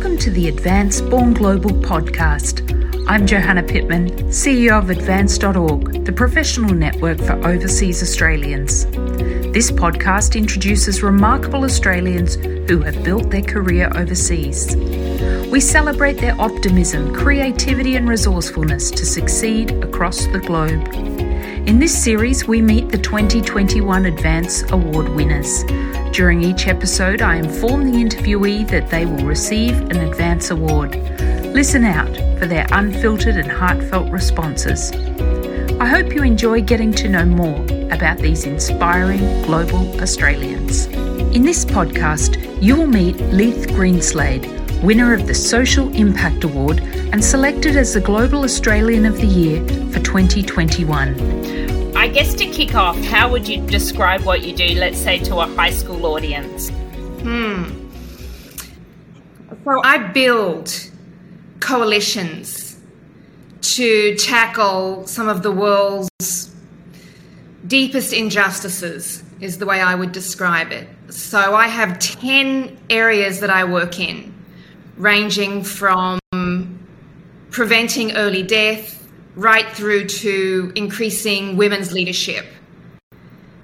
Welcome to the Advance Born Global podcast. I'm Johanna Pittman, CEO of Advance.org, the professional network for overseas Australians. This podcast introduces remarkable Australians who have built their career overseas. We celebrate their optimism, creativity, and resourcefulness to succeed across the globe. In this series, we meet the 2021 Advance Award winners. During each episode, I inform the interviewee that they will receive an Advance Award. Listen out for their unfiltered and heartfelt responses. I hope you enjoy getting to know more about these inspiring global Australians. In this podcast, you will meet Leith Greenslade, winner of the Social Impact Award and selected as the Global Australian of the Year for 2021. I guess to kick off, how would you describe what you do, let's say, to a high school audience? Hmm. So I build coalitions to tackle some of the world's deepest injustices, is the way I would describe it. So I have 10 areas that I work in, ranging from preventing early death right through to increasing women's leadership.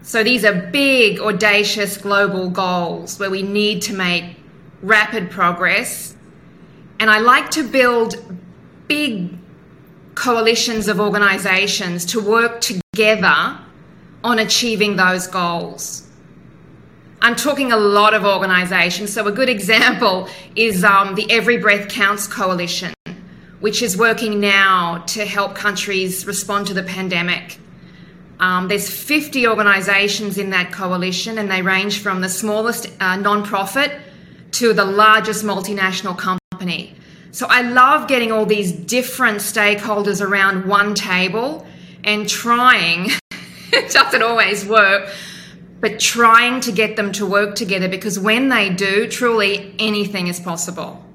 So these are big, audacious global goals where we need to make rapid progress. And I like to build big coalitions of organizations to work together on achieving those goals. I'm talking a lot of organizations. So, a good example is um, the Every Breath Counts Coalition, which is working now to help countries respond to the pandemic. Um, there's 50 organisations in that coalition, and they range from the smallest uh, non-profit to the largest multinational company. So I love getting all these different stakeholders around one table and trying. it doesn't always work, but trying to get them to work together because when they do, truly anything is possible.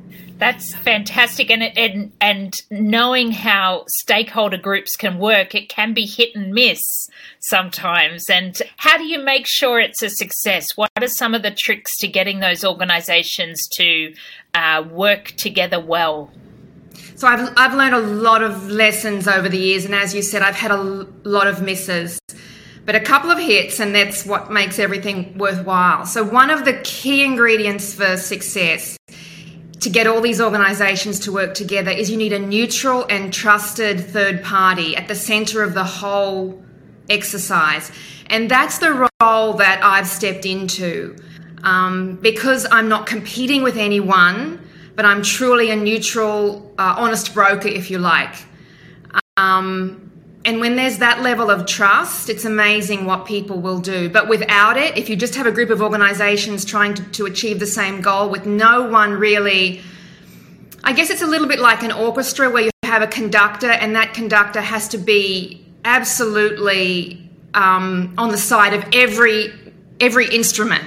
That's fantastic, and and and knowing how stakeholder groups can work, it can be hit and miss sometimes. And how do you make sure it's a success? What are some of the tricks to getting those organisations to uh, work together well? So I've I've learned a lot of lessons over the years, and as you said, I've had a lot of misses but a couple of hits, and that's what makes everything worthwhile. So, one of the key ingredients for success to get all these organizations to work together is you need a neutral and trusted third party at the center of the whole exercise. And that's the role that I've stepped into um, because I'm not competing with anyone, but I'm truly a neutral, uh, honest broker, if you like. Um, and when there's that level of trust, it's amazing what people will do. But without it, if you just have a group of organizations trying to, to achieve the same goal with no one really, I guess it's a little bit like an orchestra where you have a conductor and that conductor has to be absolutely um, on the side of every every instrument.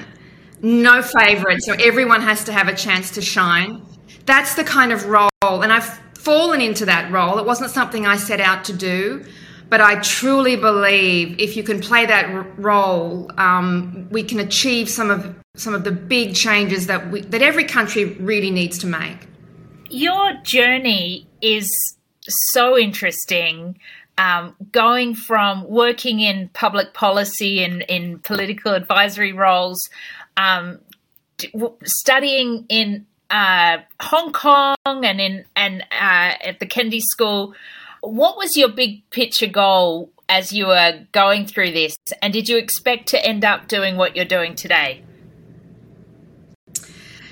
No favorite. So everyone has to have a chance to shine. That's the kind of role and i've fallen into that role. It wasn't something i set out to do but I truly believe if you can play that r- role, um, we can achieve some of some of the big changes that we, that every country really needs to make. Your journey is so interesting. Um, going from working in public policy and in political advisory roles, um, studying in uh, Hong Kong and in and uh, at the Kennedy School what was your big picture goal as you were going through this? And did you expect to end up doing what you're doing today?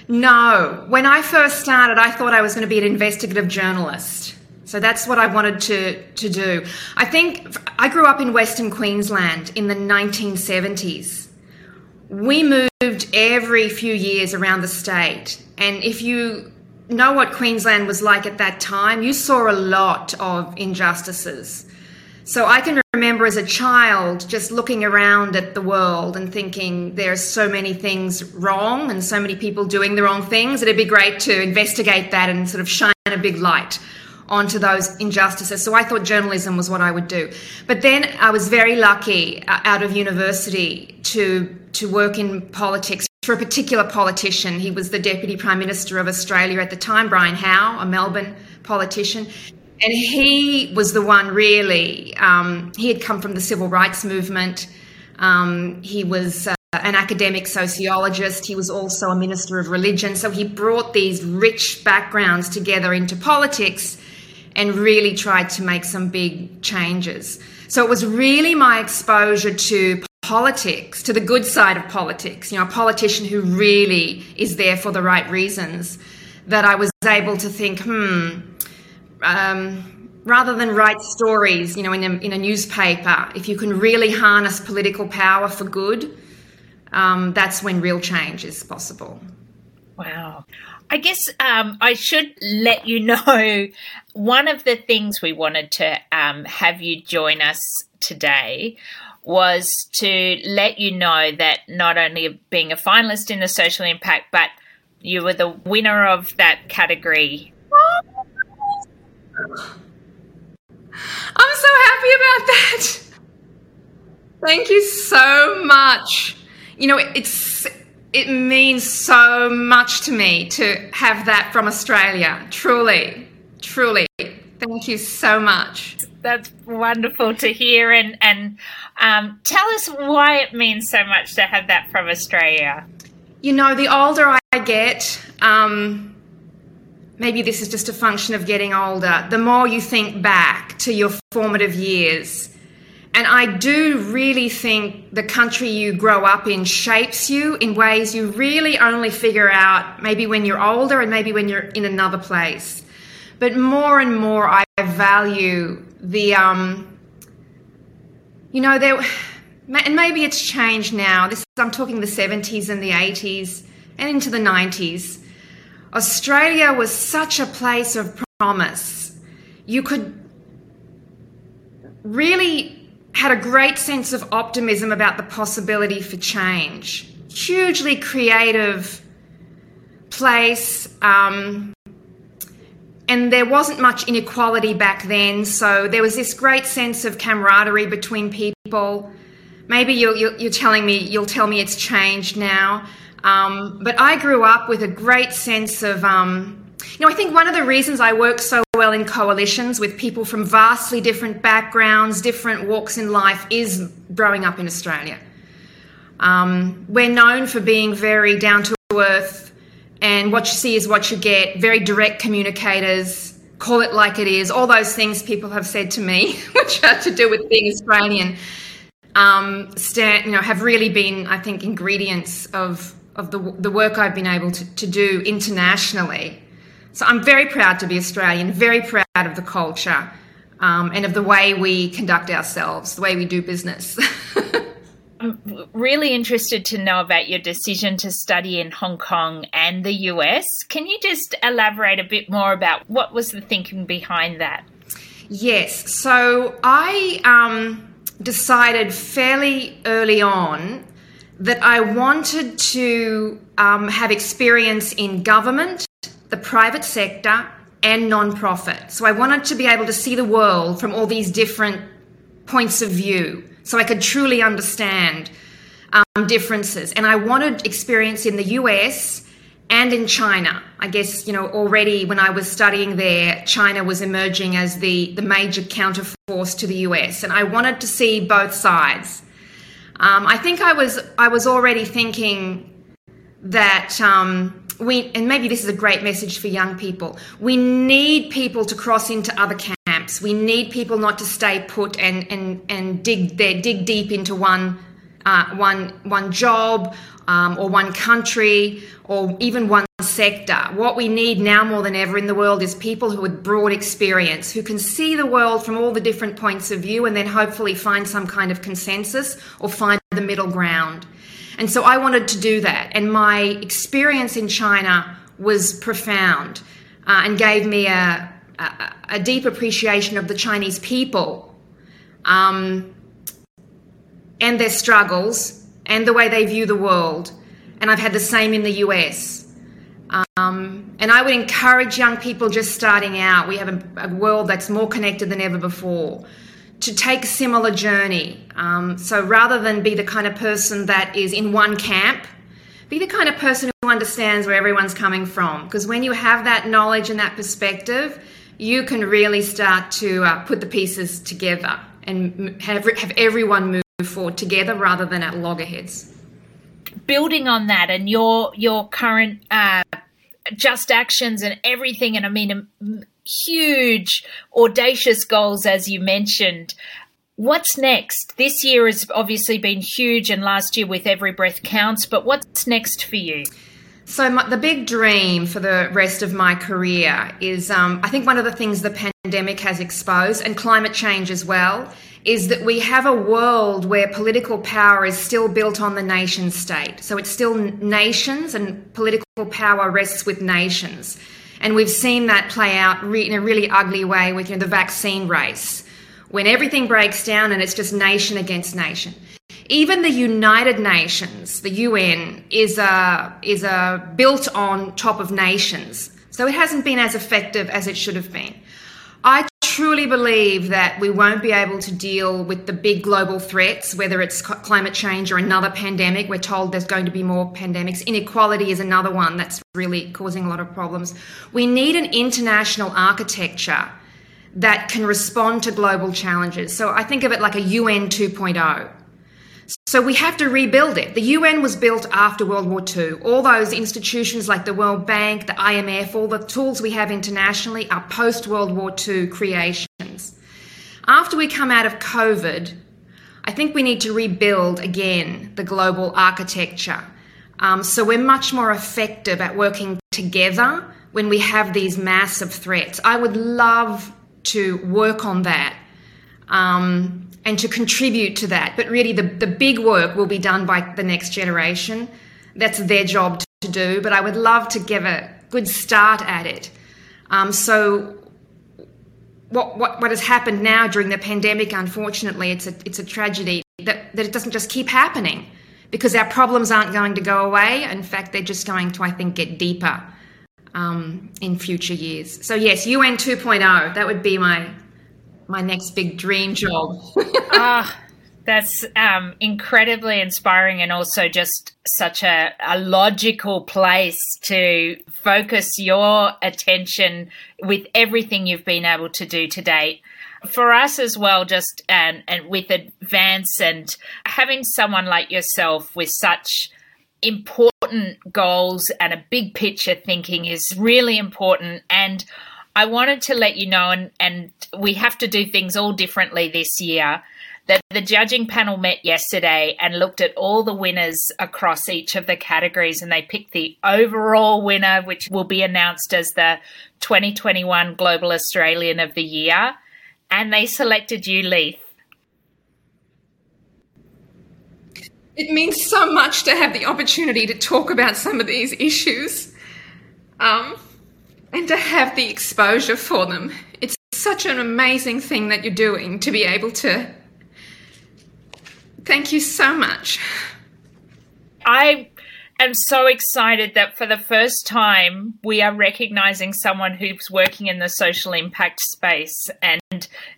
No. When I first started, I thought I was going to be an investigative journalist. So that's what I wanted to, to do. I think I grew up in Western Queensland in the 1970s. We moved every few years around the state. And if you know what Queensland was like at that time, you saw a lot of injustices. So I can remember as a child just looking around at the world and thinking there's so many things wrong and so many people doing the wrong things. It'd be great to investigate that and sort of shine a big light onto those injustices. So I thought journalism was what I would do. But then I was very lucky uh, out of university to to work in politics for a particular politician. He was the Deputy Prime Minister of Australia at the time, Brian Howe, a Melbourne politician. And he was the one really, um, he had come from the civil rights movement. Um, he was uh, an academic sociologist. He was also a minister of religion. So he brought these rich backgrounds together into politics and really tried to make some big changes. So it was really my exposure to politics, to the good side of politics, you know, a politician who really is there for the right reasons, that I was able to think, hmm, um, rather than write stories, you know, in a, in a newspaper, if you can really harness political power for good, um, that's when real change is possible. Wow. I guess um, I should let you know one of the things we wanted to um, have you join us today was to let you know that not only being a finalist in the social impact, but you were the winner of that category. I'm so happy about that. Thank you so much. You know, it's it means so much to me to have that from Australia. Truly, truly. Thank you so much. That's wonderful to hear, and and um, tell us why it means so much to have that from Australia. You know, the older I get, um, maybe this is just a function of getting older. The more you think back to your formative years and I do really think the country you grow up in shapes you in ways you really only figure out maybe when you're older and maybe when you're in another place. But more and more, I value the, um, you know, there, and maybe it's changed now. This, I'm talking the 70s and the 80s and into the 90s. Australia was such a place of promise. You could really had a great sense of optimism about the possibility for change. Hugely creative place. Um, and there wasn't much inequality back then, so there was this great sense of camaraderie between people. Maybe you're, you're telling me, you'll tell me it's changed now. Um, but I grew up with a great sense of um, you know, I think one of the reasons I work so well in coalitions with people from vastly different backgrounds, different walks in life, is growing up in Australia. Um, we're known for being very down to earth, and what you see is what you get, very direct communicators, call it like it is, all those things people have said to me, which have to do with being Australian, um, stand, you know, have really been, I think, ingredients of, of the, the work I've been able to, to do internationally. So I'm very proud to be Australian, very proud of the culture um, and of the way we conduct ourselves, the way we do business. I'm really interested to know about your decision to study in Hong Kong and the US. Can you just elaborate a bit more about what was the thinking behind that? Yes. So I um, decided fairly early on that I wanted to um, have experience in government the private sector, and non-profit. So I wanted to be able to see the world from all these different points of view so I could truly understand um, differences. And I wanted experience in the US and in China. I guess, you know, already when I was studying there, China was emerging as the, the major counterforce to the US. And I wanted to see both sides. Um, I think I was I was already thinking that um, we, and maybe this is a great message for young people, we need people to cross into other We need people not to stay put and, and, and dig, there, dig deep into one, uh, one, one job um, or one country or even one sector. What we need now more than ever in the world is people who with broad experience, who can see the world from all the different points of view and then hopefully find some kind of consensus or find the middle ground. And so I wanted to do that. And my experience in China was profound uh, and gave me a, a, deep appreciation of the Chinese people um, and their struggles and the way they view the world. And I've had the same in the US. Um, and I would encourage young people just starting out. We have a, a world that's more connected than ever before to take a similar journey. Um, so rather than be the kind of person that is in one camp be the kind of person who understands where everyone's coming from. Because when you have that knowledge and that perspective, you can really start to uh, put the pieces together and have, have everyone move forward together rather than at loggerheads. Building on that and your your current uh, just actions and everything, and I mean huge, audacious goals as you mentioned. What's next? This year has obviously been huge, and last year with Every Breath Counts, but what's next for you? So, my, the big dream for the rest of my career is um, I think one of the things the pandemic has exposed, and climate change as well, is that we have a world where political power is still built on the nation state. So, it's still nations, and political power rests with nations. And we've seen that play out re- in a really ugly way with you know, the vaccine race when everything breaks down and it's just nation against nation. Even the United Nations, the UN, is a, is a built on top of nations. So it hasn't been as effective as it should have been. I truly believe that we won't be able to deal with the big global threats, whether it's climate change or another pandemic. We're told there's going to be more pandemics. Inequality is another one that's really causing a lot of problems. We need an international architecture that can respond to global challenges. So I think of it like a UN 2.0. So we have to rebuild it. The UN was built after World War II. All those institutions like the World Bank, the IMF, all the tools we have internationally are post World War II creations. After we come out of COVID, I think we need to rebuild again the global architecture. Um, so we're much more effective at working together when we have these massive threats. I would love to work on that um, and to contribute to that. But really, the, the big work will be done by the next generation. That's their job to do. But I would love to give a good start at it. Um, so, what, what, what has happened now during the pandemic, unfortunately, it's a, it's a tragedy that, that it doesn't just keep happening because our problems aren't going to go away. In fact, they're just going to, I think, get deeper um, in future years. So yes, UN 2.0. That would be my my next big dream job. ah, that's um, incredibly inspiring and also just such a, a logical place to focus your attention with everything you've been able to do to date for us as well just and and with advance and having someone like yourself with such important goals and a big picture thinking is really important. And I wanted to let you know, and, and we have to do things all differently this year. That the judging panel met yesterday and looked at all the winners across each of the categories, and they picked the overall winner, which will be announced as the 2021 Global Australian of the Year. And they selected you, Leith. it means so much to have the opportunity to talk about some of these issues um, and to have the exposure for them. It's such an amazing thing that you're doing to be able to. Thank you so much. I am so excited that for the first time we are recognizing someone who's working in the social impact space. And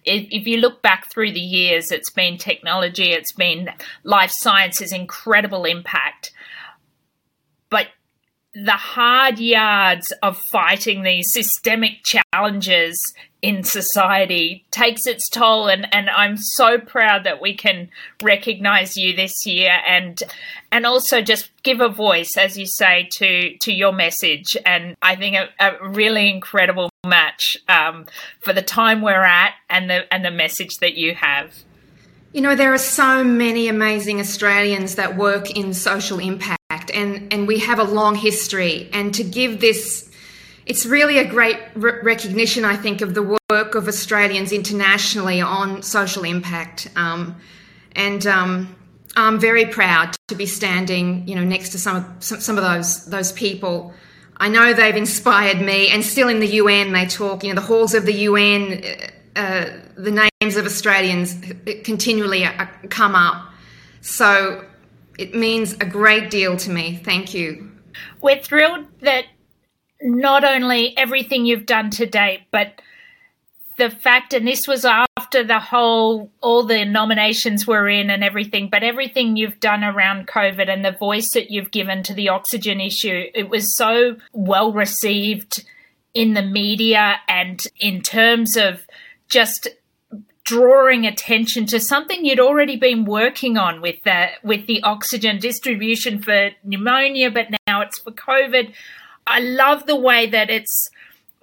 if, if, you look back through the years, it's been technology, it's been life sciences, incredible impact. The hard yards of fighting these systemic challenges in society takes its toll and, and I'm so proud that we can recognize you this year and and also just give a voice as you say to to your message and I think a, a really incredible match um, for the time we're at and the and the message that you have. You know, there are so many amazing Australians that work in social impact and and we have a long history and to give this it's really a great re- recognition, I think, of the work of Australians internationally on social impact. Um, and um, I'm very proud to be standing, you know, next to some of, some, some of those those people. I know they've inspired me, and still in the UN they talk. You know, the halls of the UN, uh, the names of Australians continually uh, come up. So it means a great deal to me. Thank you. We're thrilled that not only everything you've done to date, but the fact, and this was after the whole, all the nominations were in and everything, but everything you've done around COVID and the voice that you've given to the oxygen issue, it was so well received in the media and in terms of just drawing attention to something you'd already been working on with the with the oxygen distribution for pneumonia, but now it's for COVID. I love the way that it's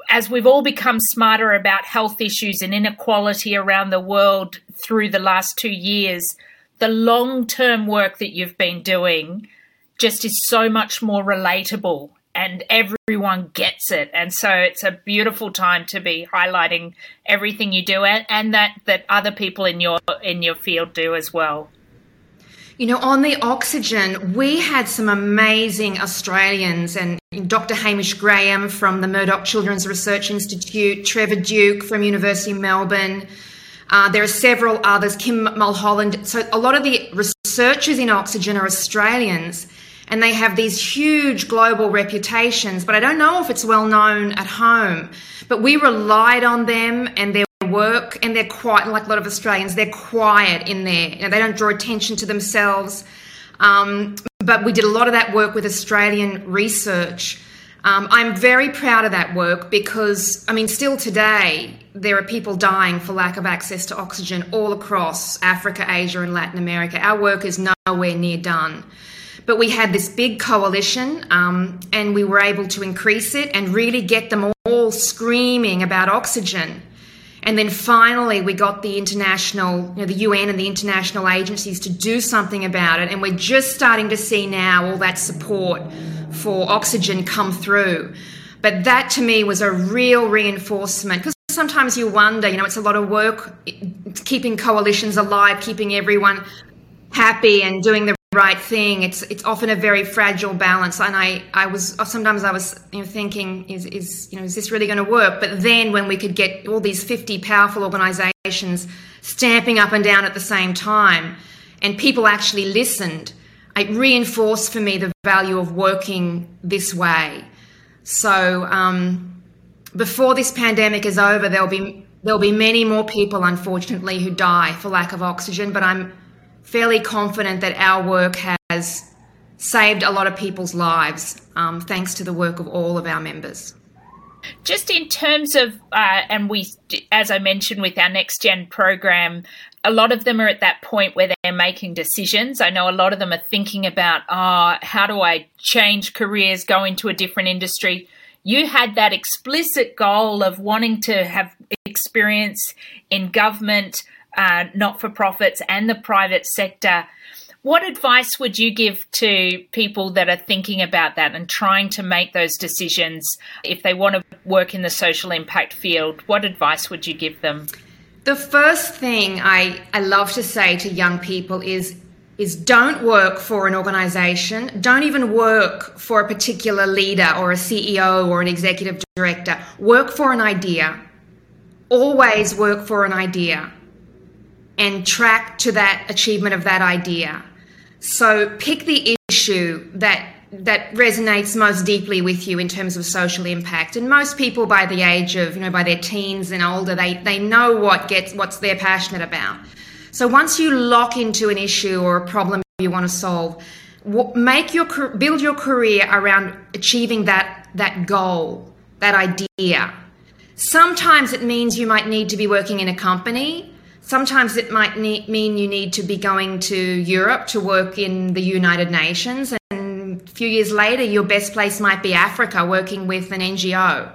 as we've all become smarter about health issues and inequality around the world through the last two years, the long term work that you've been doing just is so much more relatable and everyone gets it. And so it's a beautiful time to be highlighting everything you do and, and that, that other people in your in your field do as well. You know, on the oxygen, we had some amazing Australians and Dr. Hamish Graham from the Murdoch Children's Research Institute, Trevor Duke from University of Melbourne. Uh, there are several others, Kim Mulholland. So a lot of the researchers in oxygen are Australians and they have these huge global reputations, but I don't know if it's well known at home. But we relied on them and their work, and they're quiet, like a lot of Australians, they're quiet in there. You know, they don't draw attention to themselves. Um, but we did a lot of that work with Australian research. Um, I'm very proud of that work because, I mean, still today, there are people dying for lack of access to oxygen all across Africa, Asia, and Latin America. Our work is nowhere near done. But we had this big coalition um, and we were able to increase it and really get them all screaming about oxygen. And then finally, we got the international, you know, the UN and the international agencies to do something about it. And we're just starting to see now all that support for oxygen come through. But that to me was a real reinforcement because sometimes you wonder, you know, it's a lot of work keeping coalitions alive, keeping everyone happy and doing the right thing. It's it's often a very fragile balance. And i i was sometimes i was you know thinking is is you know is this really going to work? But then when we could get all these 50 powerful organizations stamping up and down at the same time and people actually listened it reinforced for me the value of working this way. So um, before this pandemic is over there'll be there'll be many more people unfortunately who die for lack of oxygen but i'm fairly confident that our work has saved a lot of people's lives um, thanks to the work of all of our members. Just in terms of, uh, and we, as I mentioned with our next gen program, a lot of them are at that point where they're making decisions. I know a lot of them are thinking about, ah, oh, how do I change careers, go into a different industry? You had that explicit goal of wanting to have experience in government, uh, not for profits and the private sector. What advice would you give to people that are thinking about that and trying to make those decisions if they want to work in the social impact field? What advice would you give them? The first thing I, I love to say to young people is is don't work for an organization, don't even work for a particular leader or a CEO or an executive director. Work for an idea. Always work for an idea and track to that achievement of that idea. So pick the issue that that resonates most deeply with you in terms of social impact. And most people by the age of, you know, by their teens and older, they, they know what gets what's they're passionate about. So once you lock into an issue or a problem you want to solve, make your build your career around achieving that that goal, that idea. Sometimes it means you might need to be working in a company Sometimes it might need, mean you need to be going to Europe to work in the United Nations, and a few years later, your best place might be Africa working with an NGO.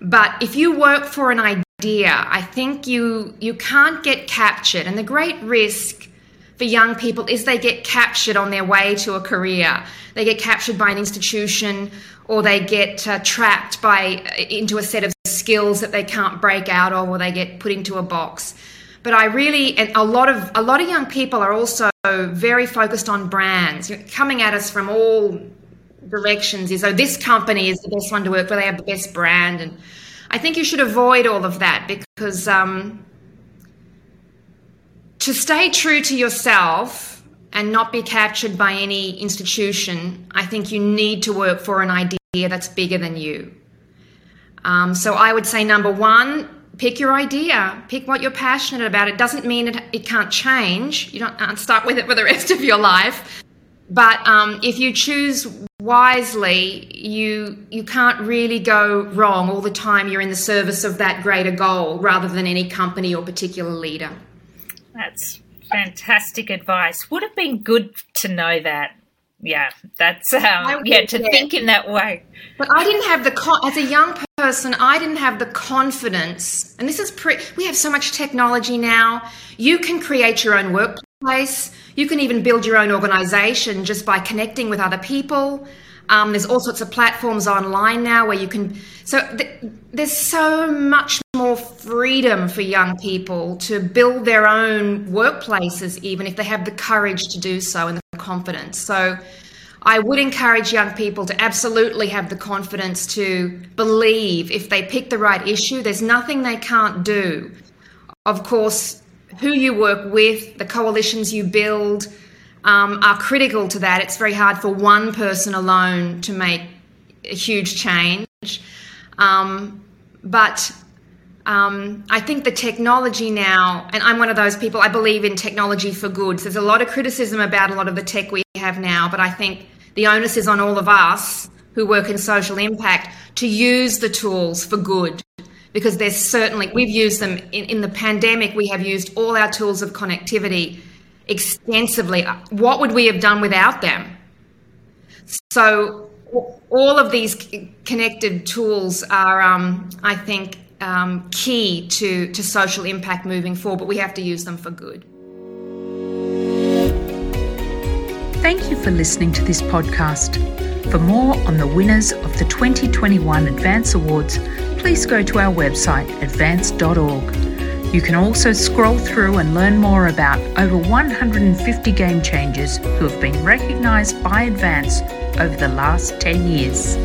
But if you work for an idea, I think you you can't get captured, and the great risk for young people is they get captured on their way to a career. They get captured by an institution, or they get uh, trapped by into a set of skills that they can't break out of, or they get put into a box but I really and a lot of a lot of young people are also very focused on brands. Coming at us from all directions is oh this company is the best one to work for they have the best brand. And I think you should avoid all of that because um, to stay true to yourself and not be captured by any institution, I think you need to work for an idea that's bigger than you. Um, so I would say number one, pick your idea, pick what you're passionate about. It doesn't mean it, it can't change. You don't aren't stuck with it for the rest of your life. But um, if you choose wisely, you you can't really go wrong all the time. You're in the service of that greater goal rather than any company or particular leader. That's fantastic advice. Would have been good to know that. Yeah, that's um, yeah to yeah. think in that way. But I didn't have the con- as a young person. I didn't have the confidence, and this is pre. We have so much technology now. You can create your own workplace. You can even build your own organization just by connecting with other people. Um, there's all sorts of platforms online now where you can. So th- there's so much more freedom for young people to build their own workplaces, even if they have the courage to do so and the confidence. So I would encourage young people to absolutely have the confidence to believe if they pick the right issue, there's nothing they can't do. Of course, who you work with, the coalitions you build um, are critical to that. It's very hard for one person alone to make a huge change. Um, but um, I think the technology now, and I'm one of those people, I believe in technology for good. So there's a lot of criticism about a lot of the tech we have now, but I think the onus is on all of us who work in social impact to use the tools for good because there's certainly, we've used them in, in the pandemic, we have used all our tools of connectivity extensively. What would we have done without them? So, all of these connected tools are, um, I think, um, key to, to social impact moving forward, but we have to use them for good. Thank you for listening to this podcast. For more on the winners of the 2021 Advance Awards, please go to our website advance.org. You can also scroll through and learn more about over 150 game changers who have been recognised by Advance over the last 10 years.